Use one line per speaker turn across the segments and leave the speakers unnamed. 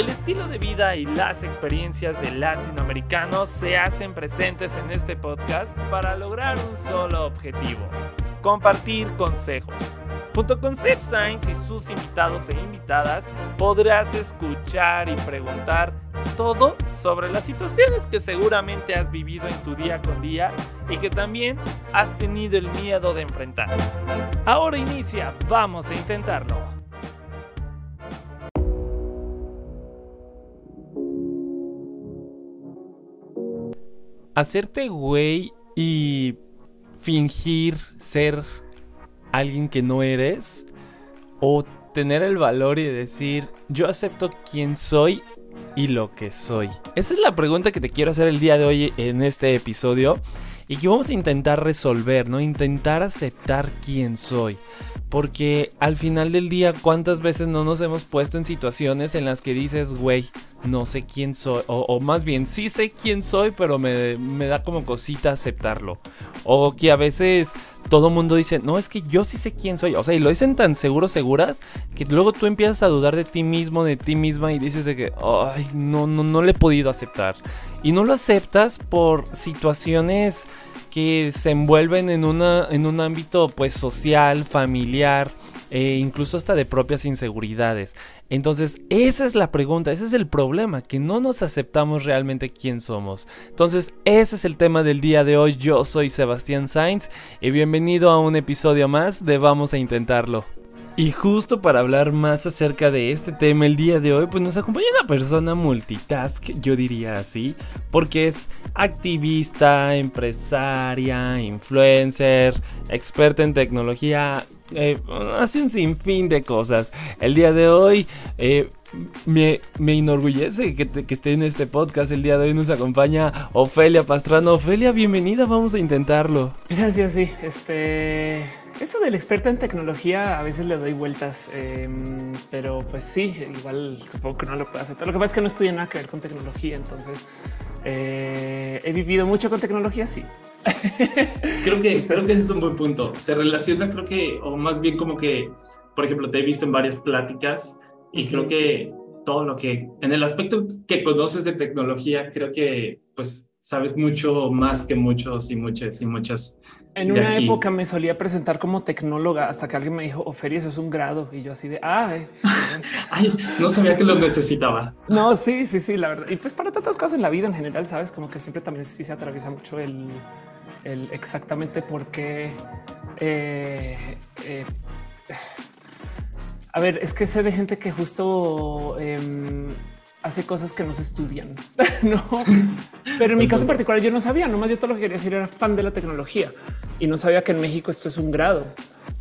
El estilo de vida y las experiencias de latinoamericanos se hacen presentes en este podcast para lograr un solo objetivo, compartir consejos. Junto con Zip Science y sus invitados e invitadas podrás escuchar y preguntar todo sobre las situaciones que seguramente has vivido en tu día con día y que también has tenido el miedo de enfrentar. Ahora inicia, vamos a intentarlo. Hacerte güey y fingir ser alguien que no eres o tener el valor y decir yo acepto quién soy y lo que soy. Esa es la pregunta que te quiero hacer el día de hoy en este episodio y que vamos a intentar resolver, ¿no? Intentar aceptar quién soy. Porque al final del día, ¿cuántas veces no nos hemos puesto en situaciones en las que dices, güey, no sé quién soy? O, más bien, sí sé quién soy, pero me, me, da como cosita aceptarlo. O que a veces todo mundo dice, no, es que yo sí sé quién soy. O sea, y lo dicen tan seguros, seguras, que luego tú empiezas a dudar de ti mismo, de ti misma, y dices de que, ay, no, no, no le he podido aceptar. Y no lo aceptas por situaciones que se envuelven en, una, en un ámbito pues social, familiar, e incluso hasta de propias inseguridades. Entonces, esa es la pregunta, ese es el problema, que no nos aceptamos realmente quién somos. Entonces, ese es el tema del día de hoy. Yo soy Sebastián Sainz y bienvenido a un episodio más de Vamos a Intentarlo. Y justo para hablar más acerca de este tema el día de hoy, pues nos acompaña una persona multitask, yo diría así, porque es activista, empresaria, influencer, experta en tecnología, eh, hace un sinfín de cosas. El día de hoy eh, me, me, enorgullece que, que, esté en este podcast. El día de hoy nos acompaña Ofelia Pastrano. Ofelia, bienvenida, vamos a intentarlo.
Gracias, sí. Este eso del experto en tecnología a veces le doy vueltas, em, pero pues sí, igual supongo que no lo puedo aceptar. Lo que pasa es que no estudio nada que ver con tecnología, entonces eh, he vivido mucho con tecnología, sí.
Creo que, creo que ese es un buen punto. Se relaciona, creo que, o más bien como que, por ejemplo, te he visto en varias pláticas y creo que todo lo que, en el aspecto que conoces de tecnología, creo que pues sabes mucho más que muchos y muchas y muchas
en una época me solía presentar como tecnóloga hasta que alguien me dijo, Oferia, eso es un grado. Y yo así de, ah,
Ay, no sabía que lo necesitaba.
No, sí, sí, sí, la verdad. Y pues para tantas cosas en la vida en general, sabes, como que siempre también sí se atraviesa mucho el, el exactamente por qué. Eh, eh, a ver, es que sé de gente que justo em, hace cosas que no se estudian, no? Pero en mi caso particular yo no sabía, nomás yo todo lo que quería decir era fan de la tecnología y no sabía que en México esto es un grado.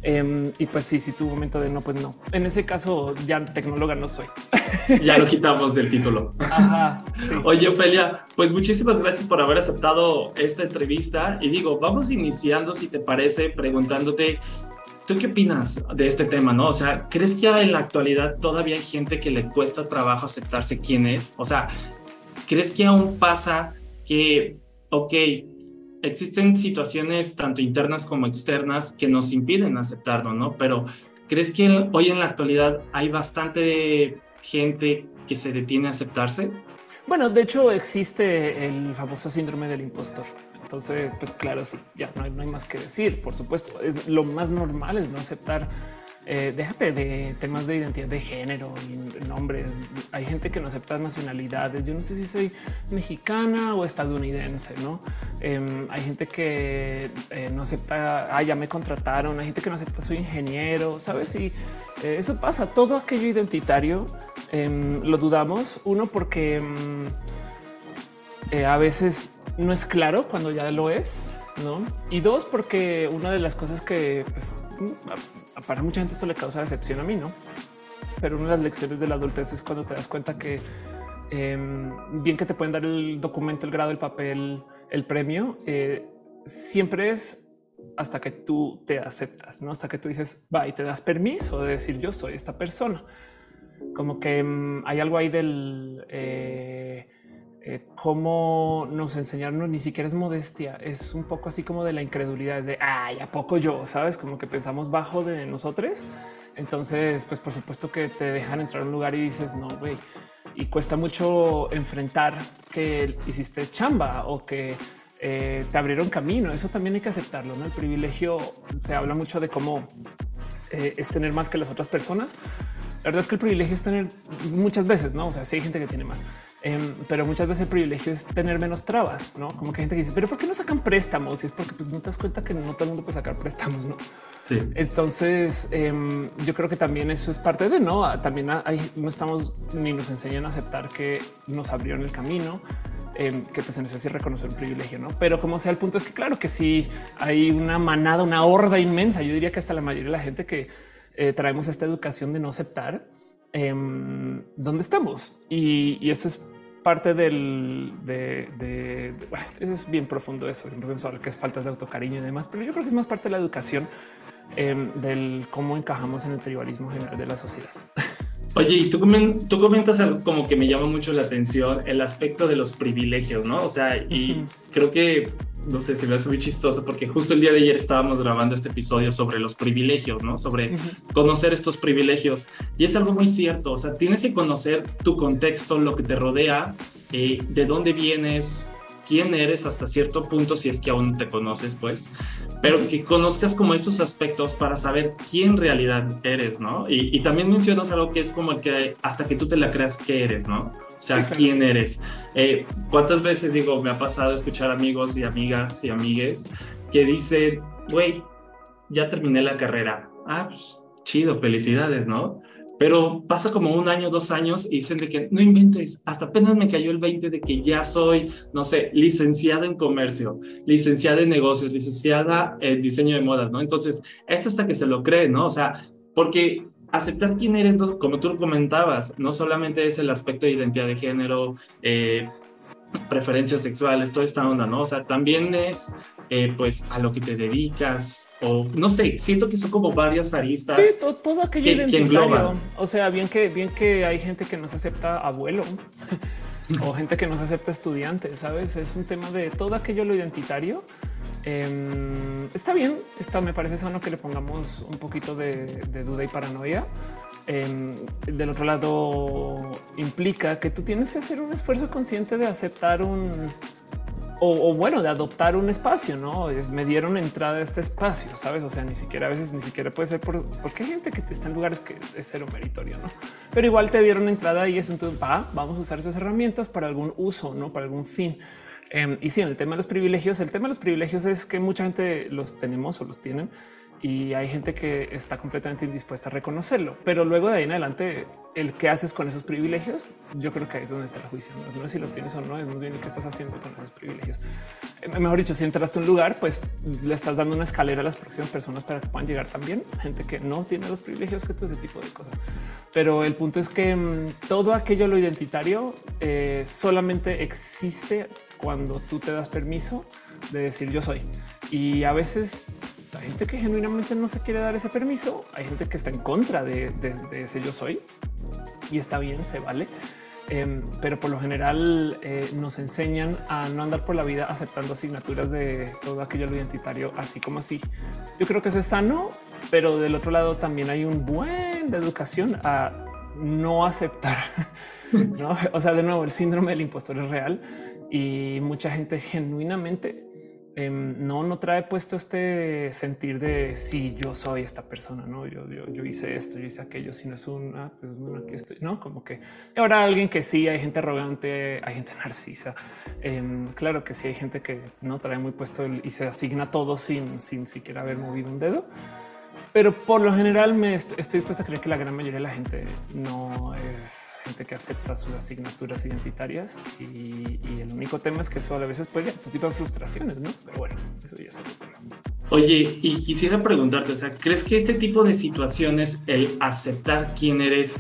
Em, y pues sí, si tuvo momento de no, pues no. En ese caso ya tecnóloga no soy.
ya lo quitamos del título. Ajá, Oye, Ofelia, pues muchísimas gracias por haber aceptado esta entrevista y digo, vamos iniciando, si te parece, preguntándote ¿Tú qué opinas de este tema? No, o sea, ¿crees que en la actualidad todavía hay gente que le cuesta trabajo aceptarse quién es? O sea, ¿crees que aún pasa que, ok, existen situaciones tanto internas como externas que nos impiden aceptarlo, ¿no? Pero ¿crees que hoy en la actualidad hay bastante gente que se detiene a aceptarse?
Bueno, de hecho existe el famoso síndrome del impostor. Entonces, pues claro, sí, ya no hay, no hay más que decir. Por supuesto, es lo más normal es no aceptar. Eh, déjate de temas de identidad de género y nombres. Hay gente que no acepta nacionalidades. Yo no sé si soy mexicana o estadounidense, no? Em, hay gente que eh, no acepta. Ah, ya me contrataron. Hay gente que no acepta. Soy ingeniero, sabes? Y eh, eso pasa. Todo aquello identitario em, lo dudamos. Uno, porque em, a veces no es claro cuando ya lo es, ¿no? Y dos, porque una de las cosas que pues, para mucha gente esto le causa decepción a mí, ¿no? Pero una de las lecciones de la adultez es cuando te das cuenta que em, bien que te pueden dar el documento, el grado, el papel, el premio, eh, siempre es hasta que tú te aceptas, no hasta que tú dices va y te das permiso de decir yo soy esta persona. Como que em, hay algo ahí del eh, eh, cómo nos enseñaron, ni siquiera es modestia, es un poco así como de la incredulidad, de, ay, ¿a poco yo? ¿Sabes? Como que pensamos bajo de nosotros. Entonces, pues por supuesto que te dejan entrar a un lugar y dices, no, güey. Y cuesta mucho enfrentar que hiciste chamba o que eh, te abrieron camino. Eso también hay que aceptarlo. ¿no? El privilegio se habla mucho de cómo eh, es tener más que las otras personas. La verdad es que el privilegio es tener muchas veces, no? O sea, sí hay gente que tiene más, em, pero muchas veces el privilegio es tener menos trabas, no? Como que hay gente que dice, pero ¿por qué no sacan préstamos? Y es porque pues no te das cuenta que no todo el mundo puede sacar préstamos, no? Entonces, em, yo creo que también eso es parte de no. También hay, no estamos ni nos enseñan a aceptar que nos abrieron el camino. Em, que pues se necesita reconocer un privilegio, no? Pero como sea, el punto es que claro que sí hay una manada, una horda inmensa. Yo diría que hasta la mayoría de la gente que eh, traemos esta educación de no aceptar eh, dónde estamos. Y, eso es parte del de, es bien profundo eso, que es faltas de autocariño y demás, pero yo creo que es más parte de la educación em, del cómo encajamos en el tribalismo general de la sociedad.
Oye, y tú, tú comentas algo como que me llama mucho la atención, el aspecto de los privilegios, ¿no? O sea, y creo que, no sé, si me hace muy chistoso porque justo el día de ayer estábamos grabando este episodio sobre los privilegios, ¿no? Sobre conocer estos privilegios. Y es algo muy cierto, o sea, tienes que conocer tu contexto, lo que te rodea, eh, de dónde vienes, quién eres hasta cierto punto, si es que aún te conoces, pues, pero que conozcas como estos aspectos para saber quién en realidad eres, ¿no? Y, también mencionas algo que es como que hasta que tú te la creas que eres, ¿no? O sea, quién eres. Eh, ¿Cuántas veces digo, me ha pasado escuchar amigos y amigas y amigues que dicen, güey, ya terminé la carrera. Ah, pues, chido, felicidades, ¿no? Pero pasa como un año, dos años y dicen de que no inventes, hasta apenas me cayó el 20 de que ya soy, no sé, licenciada en comercio, licenciada en negocios, licenciada en diseño de modas, ¿no? Entonces, esto hasta que se lo cree, ¿no? O sea, porque aceptar quién eres, como tú lo comentabas, no solamente es el aspecto de identidad de género, eh, preferencias sexuales, toda esta onda, ¿no? O sea, también es eh, pues a lo que te dedicas o no sé, siento que son como varias aristas.
Sí, todo, aquello que, que O sea, bien que bien que hay gente que nos acepta abuelo o gente que nos acepta estudiante, sabes? Es un tema de todo aquello lo identitario. Em, está bien, está, me parece sano que le pongamos un poquito de, duda y paranoia. Em, del otro lado implica que tú tienes que hacer un esfuerzo consciente de aceptar un o, bueno, de adoptar un espacio, no es me dieron entrada a este espacio, sabes? O sea, ni siquiera a veces ni siquiera puede ser por, porque hay gente que está en lugares que es cero meritorio, no? Pero igual te dieron entrada y es entonces va, vamos a usar esas herramientas para algún uso, no para algún fin. Em, y sí, en el tema de los privilegios, el tema de los privilegios es que mucha gente los tenemos o los tienen y hay gente que está completamente indispuesta a reconocerlo. Pero luego de ahí en adelante, el que haces con esos privilegios, yo creo que ahí es donde está el juicio. No, si los tienes o no, es muy bien qué estás haciendo con esos privilegios. Eh, mejor dicho, si entraste a un lugar, pues le estás dando una escalera a las próximas personas para que puedan llegar también. Gente que no tiene los privilegios que tú, ese tipo de cosas. Pero el punto es que mm, todo aquello lo identitario eh, solamente existe cuando tú te das permiso de decir yo soy. Y a veces hay gente que genuinamente no se quiere dar ese permiso. Hay gente que está en contra de, ese yo soy y está bien, se vale. Em, pero por lo general eh, nos enseñan a no andar por la vida aceptando asignaturas de todo aquello identitario, así como así. Yo creo que eso es sano, pero del otro lado también hay un buen de educación a no aceptar. O sea, de nuevo, el síndrome del impostor es real y mucha gente genuinamente Em, no, no trae puesto este sentir de si yo soy esta persona, no yo, yo, hice esto, yo hice aquello, si no es una, ah, pues bueno, aquí estoy, no como que ahora alguien que sí, hay gente arrogante, hay gente narcisa. Em, claro que sí, hay gente que no trae muy puesto y se asigna todo sin, sin siquiera haber movido un dedo pero por lo general me estoy, dispuesta a creer que la gran mayoría de la gente no es gente que acepta sus asignaturas identitarias y, el único tema es que eso a veces puede llevar otro tipo de frustraciones, ¿no? Pero bueno, eso ya es otro tema.
Oye, y quisiera preguntarte, o sea, ¿crees que este tipo de situaciones, el aceptar quién eres,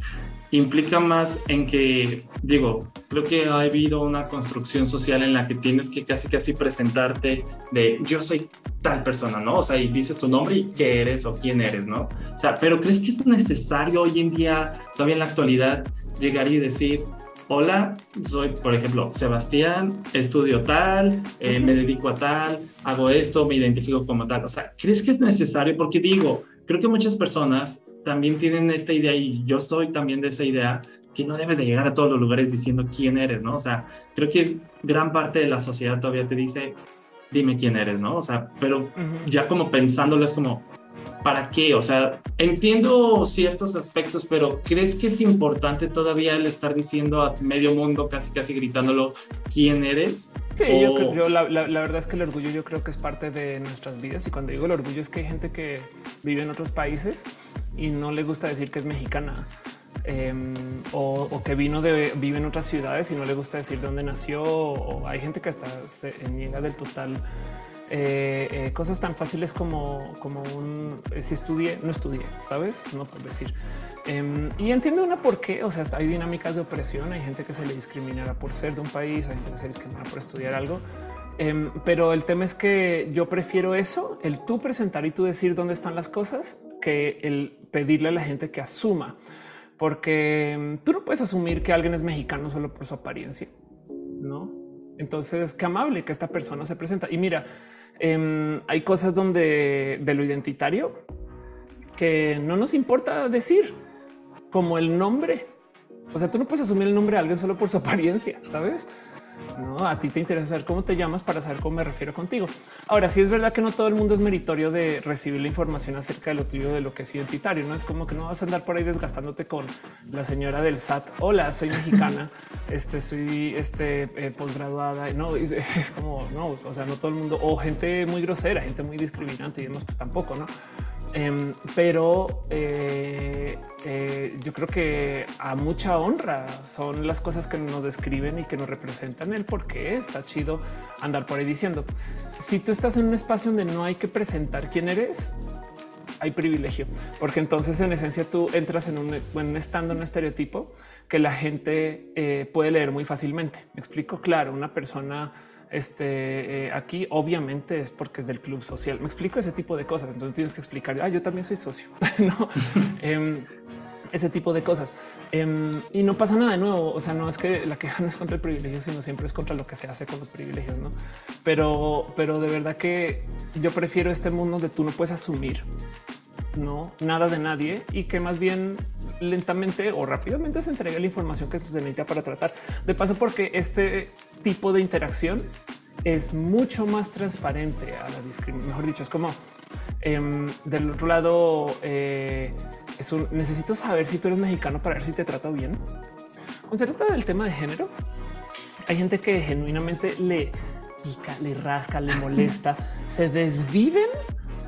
implica más en que, digo, creo que ha habido una construcción social en la que tienes que casi casi presentarte de yo soy tal persona, ¿no? O sea, y dices tu nombre y qué eres o quién eres, ¿no? O sea, pero ¿crees que es necesario hoy en día, todavía en la actualidad, llegar y decir, hola, soy, por ejemplo, Sebastián, estudio tal, eh, me dedico a tal, hago esto, me identifico como tal. O sea, ¿crees que es necesario? Porque digo, creo que muchas personas también tienen esta idea y yo soy también de esa idea que no debes de llegar a todos los lugares diciendo quién eres, ¿no? O sea, creo que gran parte de la sociedad todavía te dice, dime quién eres, ¿no? O sea, pero ya como pensándolo es como, ¿para qué? O sea, entiendo ciertos aspectos, pero ¿crees que es importante todavía el estar diciendo a medio mundo, casi casi gritándolo, quién eres?
Sí, yo, la, verdad es que el orgullo yo creo que es parte de nuestras vidas y cuando digo el orgullo es que hay gente que vive en otros países y no le gusta decir que es mexicana. Em, o, que vino de vive en otras ciudades y no le gusta decir dónde nació o hay gente que hasta se niega del total eh, eh, cosas tan fáciles como, como un eh, si estudié, no estudié, sabes? No por decir. Em, y entiendo una por qué. O sea, hay dinámicas de opresión. Hay gente que se le discriminará por ser de un país, hay gente que se discriminará por estudiar algo. Em, pero el tema es que yo prefiero eso, el tú presentar y tú decir dónde están las cosas, que el pedirle a la gente que asuma, porque em, tú no puedes asumir que alguien es mexicano solo por su apariencia, no? Entonces, qué amable que esta persona se presenta. Y mira, Em, hay cosas donde de lo identitario que no nos importa decir, como el nombre. O sea, tú no puedes asumir el nombre de alguien solo por su apariencia, sabes? No, a ti te interesa saber cómo te llamas para saber cómo me refiero contigo. Ahora, sí es verdad que no todo el mundo es meritorio de recibir la información acerca de lo tuyo, de lo que es identitario. No es como que no vas a andar por ahí desgastándote con la señora del SAT. Hola, soy mexicana. Este soy este eh, posgraduada. No es, es, como no, o sea, no todo el mundo o gente muy grosera, gente muy discriminante y demás, pues tampoco, no? Em, pero eh, eh, yo creo que a mucha honra son las cosas que nos describen y que nos representan el por qué está chido andar por ahí diciendo si tú estás en un espacio donde no hay que presentar quién eres, hay privilegio, porque entonces en esencia tú entras en un, en estando un estereotipo que la gente eh, puede leer muy fácilmente. Me explico claro, una persona este eh, aquí obviamente es porque es del club social. Me explico ese tipo de cosas. Entonces tienes que explicar. Ah, yo también soy socio. no em, ese tipo de cosas em, y no pasa nada de nuevo. O sea, no es que la queja no es contra el privilegio, sino siempre es contra lo que se hace con los privilegios. No, pero, pero de verdad que yo prefiero este mundo donde tú no puedes asumir no nada de nadie y que más bien lentamente o rápidamente se entregue la información que se necesita para tratar. De paso, porque este tipo de interacción es mucho más transparente a la discriminación. Mejor dicho, es como em, del otro lado. Eh, es un necesito saber si tú eres mexicano para ver si te trato bien. Cuando se trata del tema de género, hay gente que genuinamente le pica, le rasca, le molesta, se desviven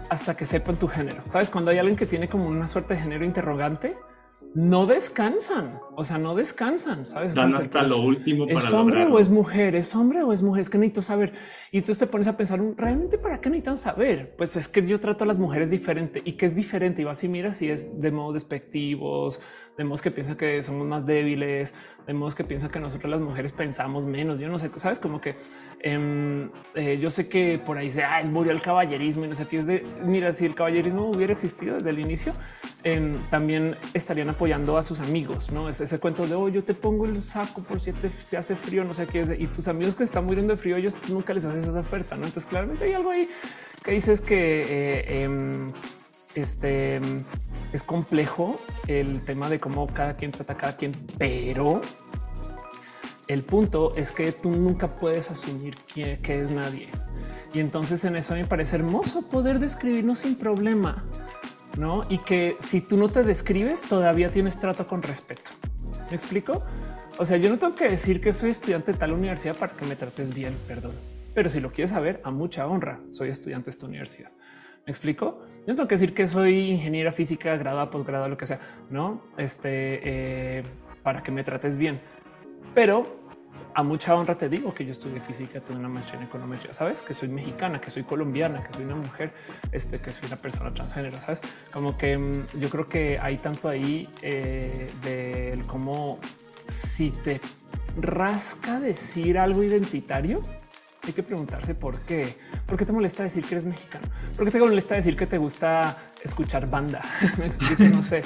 hasta que sepan tu género. Sabes, cuando hay alguien que tiene como una suerte de género interrogante, no descansan, o sea, no descansan, sabes?
Dan hasta lo último.
Para ¿Es hombre o es mujer? ¿Es hombre o es mujer? Es que necesito saber. Y entonces te pones a pensar, ¿realmente para qué necesitan saber? Pues es que yo trato a las mujeres diferente y que es diferente. Y vas y mira si es de modos despectivos, de modos que piensan que somos más débiles, de modos que piensan que nosotros las mujeres pensamos menos. Yo no sé, sabes, como que em, eh, yo sé que por ahí se ah, es murió el caballerismo y no sé qué es de mira, si el caballerismo hubiera existido desde el inicio, em, también estarían apoyando a sus amigos. No es ese cuento de hoy yo te pongo el saco por si te, se hace frío, no sé qué es de, y tus amigos que están muriendo de frío, ellos nunca les haces esa oferta. ¿no? Entonces, claramente hay algo ahí que dices que eh, em, este es complejo el tema de cómo cada quien trata a cada quien, pero el punto es que tú nunca puedes asumir que, que es nadie. Y entonces en eso me parece hermoso poder describirnos sin problema, no? Y que si tú no te describes, todavía tienes trato con respeto. ¿Me explico? O sea, yo no tengo que decir que soy estudiante de tal universidad para que me trates bien, perdón. Pero si lo quieres saber, a mucha honra, soy estudiante de esta universidad. ¿Me explico? Yo tengo que decir que soy ingeniera física, graduada, posgrado, lo que sea, no? Este eh, para que me trates bien, pero a mucha honra te digo que yo estudié física, tengo una maestría en econometría, sabes que soy mexicana, que soy colombiana, que soy una mujer, este, que soy una persona transgénero, sabes? Como que mm, yo creo que hay tanto ahí eh, del cómo si te rasca decir algo identitario, hay que preguntarse por qué. ¿Por qué te molesta decir que eres mexicano? ¿Por qué te molesta decir que te gusta escuchar banda? Me explico, no sé,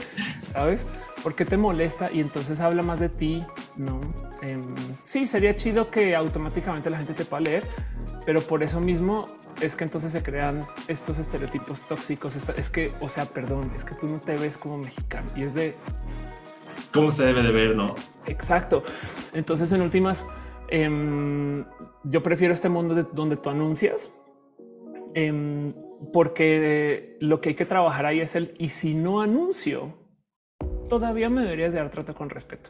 ¿sabes? ¿Por qué te molesta? Y entonces habla más de ti, ¿no? Em, sí, sería chido que automáticamente la gente te pueda leer, pero por eso mismo es que entonces se crean estos estereotipos tóxicos. Es que, o sea, perdón, es que tú no te ves como mexicano y es de
cómo se debe de ver, no?
Exacto. Entonces, en últimas, em, yo prefiero este mundo donde tú anuncias, em, porque lo que hay que trabajar ahí es el y si no anuncio, todavía me deberías de dar trato con respeto.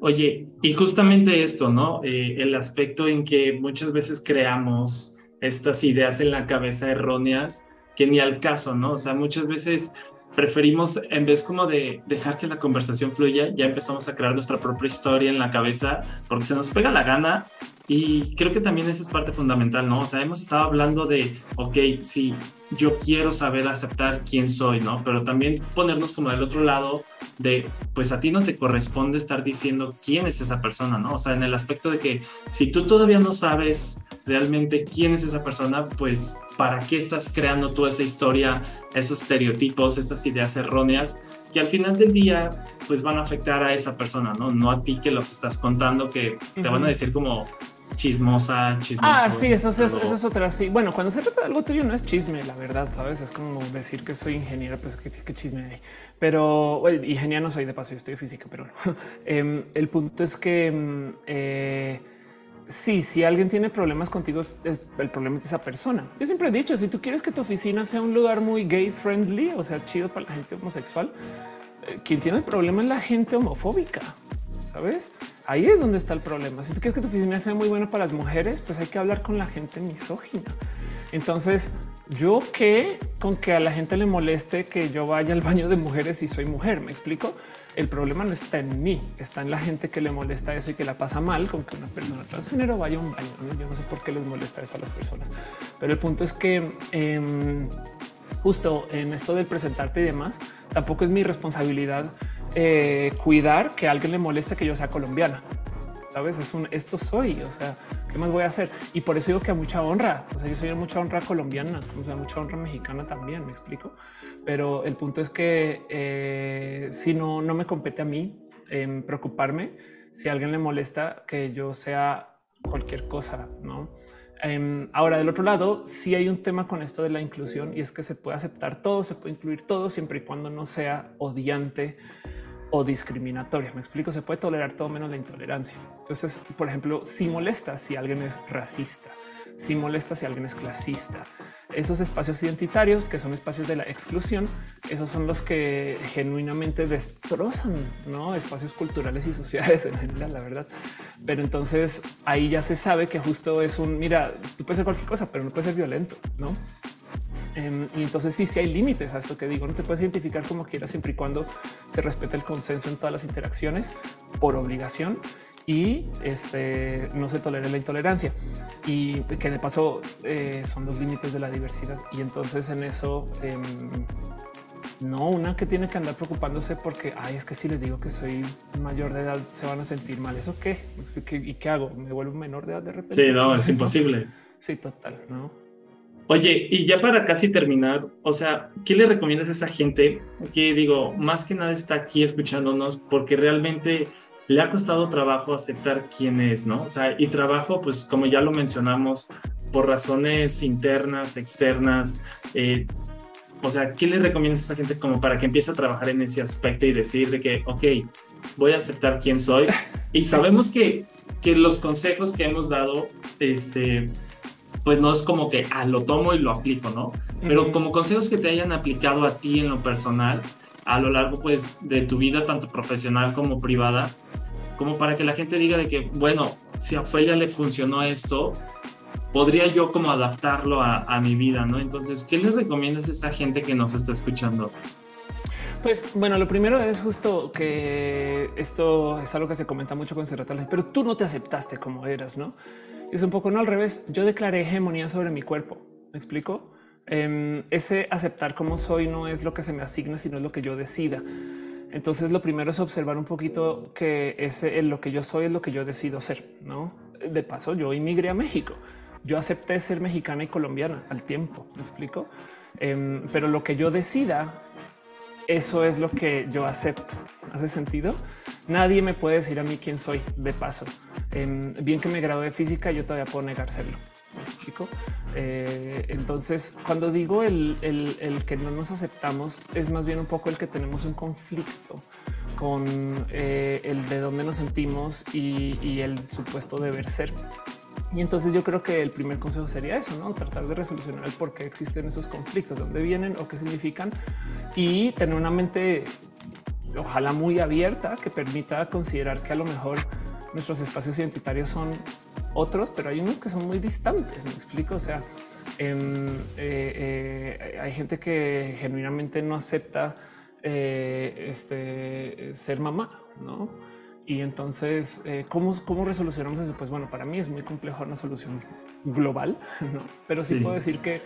Oye, y justamente esto, ¿no? Eh, el aspecto en que muchas veces creamos estas ideas en la cabeza erróneas que ni al caso, ¿no? O sea, muchas veces preferimos, en vez como de dejar que la conversación fluya, ya empezamos a crear nuestra propia historia en la cabeza porque se nos pega la gana y creo que también esa es parte fundamental, ¿no? O sea, hemos estado hablando de, ok, sí, yo quiero saber aceptar quién soy, ¿no? Pero también ponernos como del otro lado de, pues a ti no te corresponde estar diciendo quién es esa persona, ¿no? O sea, en el aspecto de que si tú todavía no sabes realmente quién es esa persona, pues para qué estás creando tú esa historia, esos estereotipos, esas ideas erróneas que al final del día pues van a afectar a esa persona, ¿no? No a ti que los estás contando, que te van a decir como, chismosa, chismosa.
Ah, sí, eso, es otra. Sí, bueno, cuando se trata de algo tuyo no es chisme, la verdad, sabes? Es como decir que soy ingeniero, pues qué, chisme hay. Pero bueno, ingeniero no soy de paso, yo estoy física, pero em, el punto es que em, eh, sí, si alguien tiene problemas contigo, es, el problema es esa persona. Yo siempre he dicho, si tú quieres que tu oficina sea un lugar muy gay friendly, o sea, chido para la gente homosexual, eh, quien tiene el problema es la gente homofóbica, sabes? Ahí es donde está el problema. Si tú quieres que tu oficina sea muy buena para las mujeres, pues hay que hablar con la gente misógina. Entonces, yo qué con que a la gente le moleste que yo vaya al baño de mujeres si soy mujer. Me explico. El problema no está en mí, está en la gente que le molesta eso y que la pasa mal con que una persona transgénero vaya a un baño. Yo no sé por qué les molesta eso a las personas, pero el punto es que em, justo en esto del presentarte y demás, tampoco es mi responsabilidad eh, cuidar que alguien le moleste que yo sea colombiana. Sabes, es un esto soy. O sea, ¿qué más voy a hacer? Y por eso digo que a mucha honra. O sea, yo soy mucha honra colombiana, o sea, mucha honra mexicana también. Me explico. Pero el punto es que eh, si no, no me compete a mí en preocuparme si alguien le molesta que yo sea cualquier cosa, no? Em, ahora, del otro lado, sí hay un tema con esto de la inclusión y es que se puede aceptar todo, se puede incluir todo siempre y cuando no sea odiante o discriminatoria. Me explico, se puede tolerar todo menos la intolerancia. Entonces, por ejemplo, si molesta si alguien es racista, si molesta si alguien es clasista, esos espacios identitarios que son espacios de la exclusión, esos son los que genuinamente destrozan ¿no? espacios culturales y sociales en general, la verdad. Pero entonces ahí ya se sabe que justo es un mira, tú puedes ser cualquier cosa, pero no puedes ser violento, no? Em, y entonces sí, sí hay límites a esto que digo. No te puedes identificar como quieras siempre y cuando se respete el consenso en todas las interacciones por obligación y este no se tolere la intolerancia y que de paso eh, son los límites de la diversidad. Y entonces en eso em, no una que tiene que andar preocupándose porque ay, es que si les digo que soy mayor de edad, se van a sentir mal. Eso qué? ¿Y qué hago? Me vuelvo menor de edad de repente.
Sí, no, es imposible.
Sí, total. No.
Oye, y ya para casi terminar, o sea, ¿qué le recomiendas a esa gente que digo, más que nada está aquí escuchándonos porque realmente le ha costado trabajo aceptar quién es, ¿no? O sea, y trabajo, pues como ya lo mencionamos, por razones internas, externas. Eh, o sea, ¿qué le recomiendas a esa gente como para que empiece a trabajar en ese aspecto y decir de que, ok, voy a aceptar quién soy? Y sabemos que, que los consejos que hemos dado, este, pues no es como que ah, lo tomo y lo aplico, ¿no? Pero como consejos que te hayan aplicado a ti en lo personal a lo largo pues de tu vida, tanto profesional como privada, como para que la gente diga de que, bueno, si a Ofelia le funcionó esto, podría yo como adaptarlo a, a mi vida, ¿no? Entonces, ¿qué les recomiendas a esa gente que nos está escuchando?
Pues bueno, lo primero es justo que esto es algo que se comenta mucho con Serratales, pero tú no te aceptaste como eras, ¿no? Es un poco no al revés. Yo declaré hegemonía sobre mi cuerpo. ¿Me explico? Em, ese aceptar como soy no es lo que se me asigna, sino es lo que yo decida. Entonces, lo primero es observar un poquito que ese lo que yo soy es lo que yo decido ser. No de paso, yo inmigré a México. Yo acepté ser mexicana y colombiana al tiempo. Me explico, em, pero lo que yo decida eso es lo que yo acepto. ¿Hace sentido? Nadie me puede decir a mí quién soy de paso. Em, bien que me gradué de física, yo todavía puedo negárselo. Eh, entonces, cuando digo el, que no nos aceptamos, es más bien un poco el que tenemos un conflicto con eh, el de dónde nos sentimos y el supuesto deber ser. Y entonces yo creo que el primer consejo sería eso, ¿no? Tratar de resolucionar el por qué existen esos conflictos, dónde vienen o qué significan y tener una mente ojalá muy abierta que permita considerar que a lo mejor nuestros espacios identitarios son otros, pero hay unos que son muy distantes. Me explico. O sea, em, eh, eh, hay gente que genuinamente no acepta eh, este, ser mamá, no? Y entonces, ¿cómo, ¿cómo resolucionamos eso? Pues bueno, para mí es muy complejo una solución global, ¿no? pero sí. puedo decir que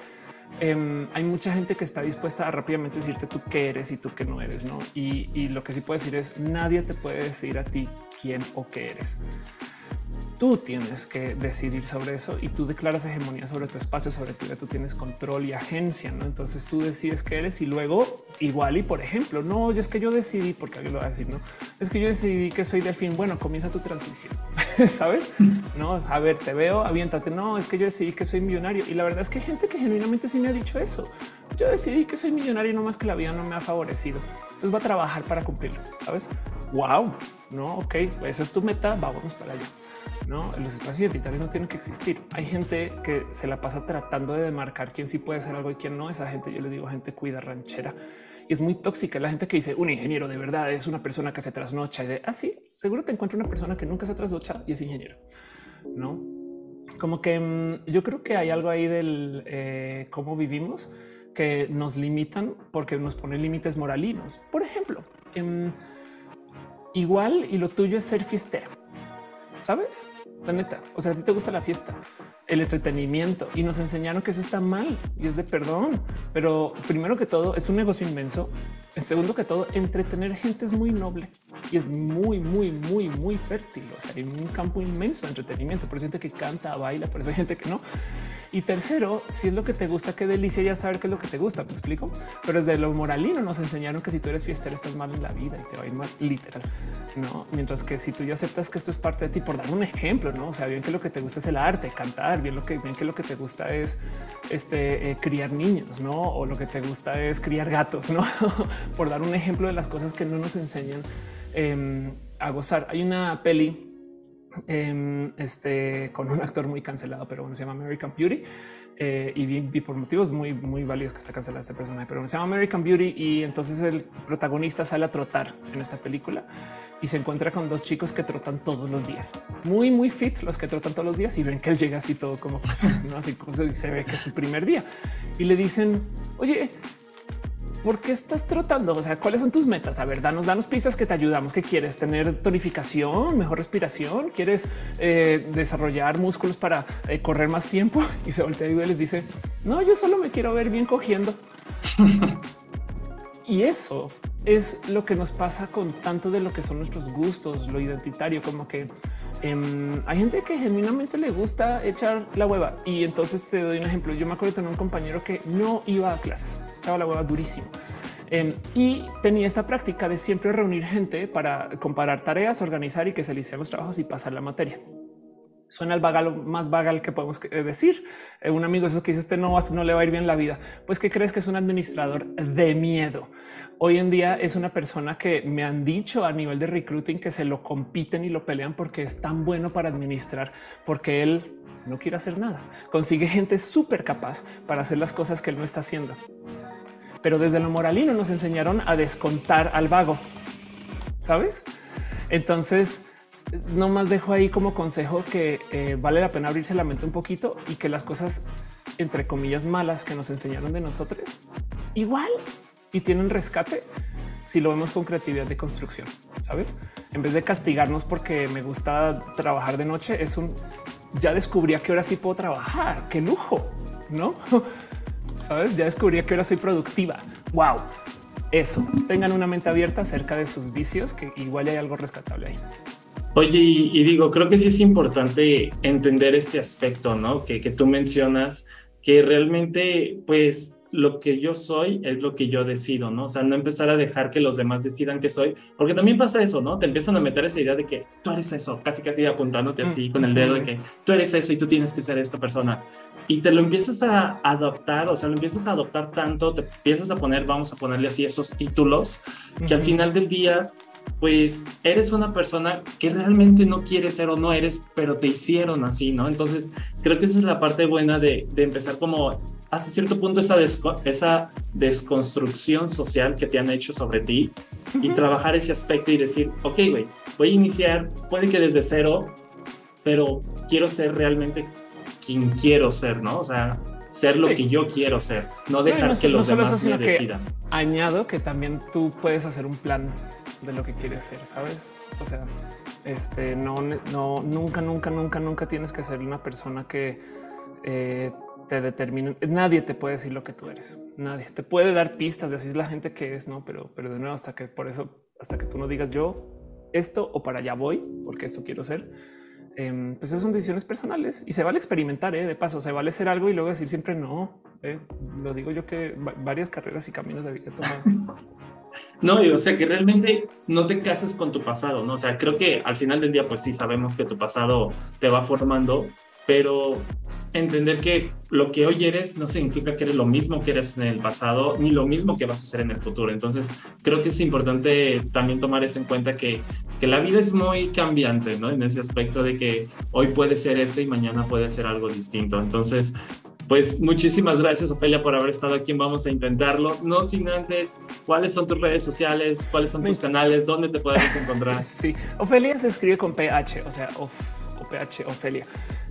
Em, hay mucha gente que está dispuesta a rápidamente decirte tú qué eres y tú qué no eres, ¿no? Y, y lo que sí puedo decir es nadie te puede decir a ti quién o qué eres tú tienes que decidir sobre eso y tú declaras hegemonía sobre tu espacio, sobre tu vida. Tú tienes control y agencia. ¿no? Entonces tú decides qué eres y luego igual. Y por ejemplo, no, yo es que yo decidí, porque alguien lo va a decir, no es que yo decidí que soy delfín. Bueno, comienza tu transición, sabes? No, a ver, te veo, aviéntate. No, es que yo decidí que soy millonario. Y la verdad es que hay gente que genuinamente sí me ha dicho eso. Yo decidí que soy millonario, no más que la vida no me ha favorecido. Entonces va a trabajar para cumplirlo. Sabes? Wow, no, ok, eso es tu meta. Vámonos para allá. No, los espacios identitarios no tienen que existir. Hay gente que se la pasa tratando de demarcar quién sí puede ser algo y quién no. Esa gente, yo les digo, gente cuida ranchera es muy tóxica. La gente que dice un ingeniero de verdad es una persona que se trasnocha y de así ah, seguro te encuentro una persona que nunca se trasnocha y es ingeniero. No, como que mm, yo creo que hay algo ahí del eh, cómo vivimos que nos limitan porque nos ponen límites moralinos. Por ejemplo, em, igual y lo tuyo es ser fiestera ¿sabes? La neta, o sea, a ti te gusta la fiesta, el entretenimiento y nos enseñaron que eso está mal y es de perdón. Pero primero que todo es un negocio inmenso. En segundo que todo, entretener gente es muy noble y es muy, muy, muy, muy fértil. O sea, hay un campo inmenso de entretenimiento. Por eso hay gente que canta, baila, por eso hay gente que no. Y tercero, si es lo que te gusta, qué delicia ya saber qué es lo que te gusta. Me explico, pero desde lo moralino nos enseñaron que si tú eres fiestera estás mal en la vida y te va a ir mal literal. No, mientras que si tú ya aceptas que esto es parte de ti, por dar un ejemplo, no? O sea, bien que lo que te gusta es el arte, cantar, bien lo que bien que lo que te gusta es este eh, criar niños, no? O lo que te gusta es criar gatos, no? por dar un ejemplo de las cosas que no nos enseñan em, a gozar. Hay una peli Em, este, con un actor muy cancelado, pero bueno, se llama American Beauty eh, y vi, por motivos muy, muy válidos que está cancelado este personaje, pero se llama American Beauty y entonces el protagonista sale a trotar en esta película y se encuentra con dos chicos que trotan todos los días, muy, muy fit los que trotan todos los días y ven que él llega así todo como ¿no? así se ve que es su primer día y le dicen, oye, ¿Por qué estás trotando? O sea, ¿cuáles son tus metas? A ver, danos, danos pistas que te ayudamos. ¿Qué quieres? ¿Tener tonificación, mejor respiración? ¿Quieres eh, desarrollar músculos para eh, correr más tiempo? Y se voltea y les dice, no, yo solo me quiero ver bien cogiendo. y eso es lo que nos pasa con tanto de lo que son nuestros gustos, lo identitario, como que em, hay gente que genuinamente le gusta echar la hueva. Y entonces te doy un ejemplo. Yo me acuerdo de tener un compañero que no iba a clases, echaba la hueva durísimo. Em, y tenía esta práctica de siempre reunir gente para comparar tareas, organizar y que se le hicieran los trabajos y pasar la materia suena el vagal más vagal que podemos eh, decir. Eh, un amigo esos que dice este no, no le va a ir bien la vida. Pues que crees que es un administrador de miedo. Hoy en día es una persona que me han dicho a nivel de recruiting que se lo compiten y lo pelean porque es tan bueno para administrar, porque él no quiere hacer nada. Consigue gente súper capaz para hacer las cosas que él no está haciendo. Pero desde lo moralino nos enseñaron a descontar al vago. ¿Sabes? Entonces, no más dejo ahí como consejo que eh, vale la pena abrirse la mente un poquito y que las cosas entre comillas malas que nos enseñaron de nosotros igual y tienen rescate si lo vemos con creatividad de construcción, sabes? En vez de castigarnos porque me gusta trabajar de noche, es un ya descubrí a qué sí puedo trabajar. Qué lujo, no? Sabes? Ya descubrí a qué hora soy productiva. Wow. Eso tengan una mente abierta acerca de sus vicios, que igual hay algo rescatable ahí.
Oye, y, digo, creo que sí es importante entender este aspecto, ¿no? Que, que tú mencionas, que realmente, pues, lo que yo soy es lo que yo decido, ¿no? O sea, no empezar a dejar que los demás decidan que soy, porque también pasa eso, ¿no? Te empiezan a meter esa idea de que tú eres eso, casi casi apuntándote así con el dedo de que tú eres eso y tú tienes que ser esta persona. Y te lo empiezas a adoptar, o sea, lo empiezas a adoptar tanto, te empiezas a poner, vamos a ponerle así, esos títulos, que al final del día pues eres una persona que realmente no quieres ser o no eres, pero te hicieron así, ¿no? Entonces, creo que esa es la parte buena de, de empezar como hasta cierto punto esa, esa desconstrucción social que te han hecho sobre ti y trabajar ese aspecto y decir, ok, güey, voy a iniciar, puede que desde cero, pero quiero ser realmente quien quiero ser, ¿no? O sea, ser lo que yo quiero ser, no dejar que los demás me decidan.
Añado que también tú puedes hacer un plan de lo que quieres ser, ¿sabes? O sea, este, no, no, nunca, nunca, nunca, nunca tienes que ser una persona que eh, te determinen. Nadie te puede decir lo que tú eres. Nadie te puede dar pistas de así es la gente que es, no? Pero, pero de nuevo, hasta que por eso, hasta que tú no digas yo esto o para allá voy, porque esto quiero ser, em, pues son decisiones personales y se vale experimentar. ¿eh? De paso, se vale ser algo y luego decir siempre no. ¿eh? Lo digo yo que varias carreras y caminos de vida
No, o sea, que realmente no te cases con tu pasado, ¿no? O sea, creo que al final del día, pues sí sabemos que tu pasado te va formando, pero entender que lo que hoy eres no significa que eres lo mismo que eres en el pasado, ni lo mismo que vas a ser en el futuro. Entonces, creo que es importante también tomar eso en cuenta que, que la vida es muy cambiante, ¿no? En ese aspecto de que hoy puede ser esto y mañana puede ser algo distinto. Entonces, pues muchísimas gracias, Ofelia, por haber estado aquí. Vamos a intentarlo. No sin antes, ¿cuáles son tus redes sociales? ¿Cuáles son tus canales? ¿Dónde te podemos encontrar?
Sí, Ofelia se escribe con PH, o sea, of, o PH, Ofelia.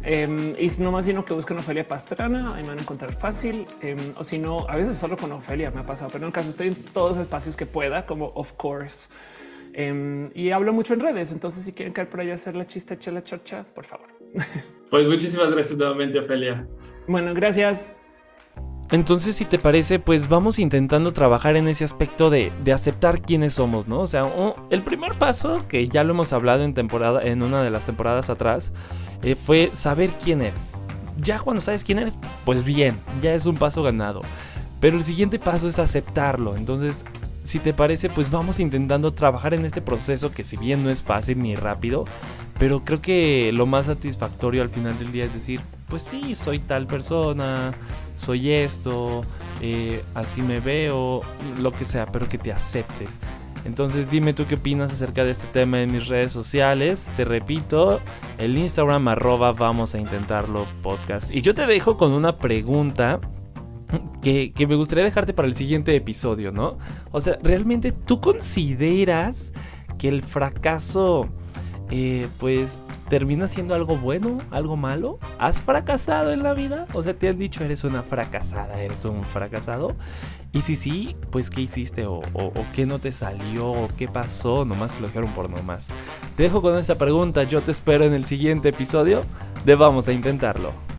Eh, y no más sino que busquen Ofelia Pastrana, ahí me van a encontrar fácil. Em, o si no, a veces solo con Ofelia me ha pasado, pero en el caso estoy en todos los espacios que pueda, como of course. Em, y hablo mucho en redes. Entonces, si quieren caer por allá a hacer la chiste, echa la chorcha, por favor.
Pues muchísimas gracias nuevamente, Ofelia.
Bueno, gracias.
Entonces, si te parece, pues vamos intentando trabajar en ese aspecto de, de aceptar quiénes somos, ¿no? O sea, el primer paso, que ya lo hemos hablado en temporada, en una de las temporadas atrás, eh, fue saber quién eres. Ya cuando sabes quién eres, pues bien, ya es un paso ganado. Pero el siguiente paso es aceptarlo. Entonces, si te parece, pues vamos intentando trabajar en este proceso que si bien no es fácil ni rápido, pero creo que lo más satisfactorio al final del día es decir, pues sí, soy tal persona, soy esto, eh, así me veo, lo que sea, pero que te aceptes. Entonces dime tú qué opinas acerca de este tema en mis redes sociales. Te repito, el Instagram arroba vamos a intentarlo podcast. Y yo te dejo con una pregunta que, que, me gustaría dejarte para el siguiente episodio, ¿no? O sea, ¿realmente tú consideras que el fracaso, eh, pues, termina siendo algo bueno, algo malo? ¿Has fracasado en la vida? O sea, te han dicho eres una fracasada, eres un fracasado. Y si sí, pues qué hiciste o, qué no te salió o qué pasó, nomás te lo dijeron por nomás. Te dejo con esta pregunta, yo te espero en el siguiente episodio de Vamos a Intentarlo.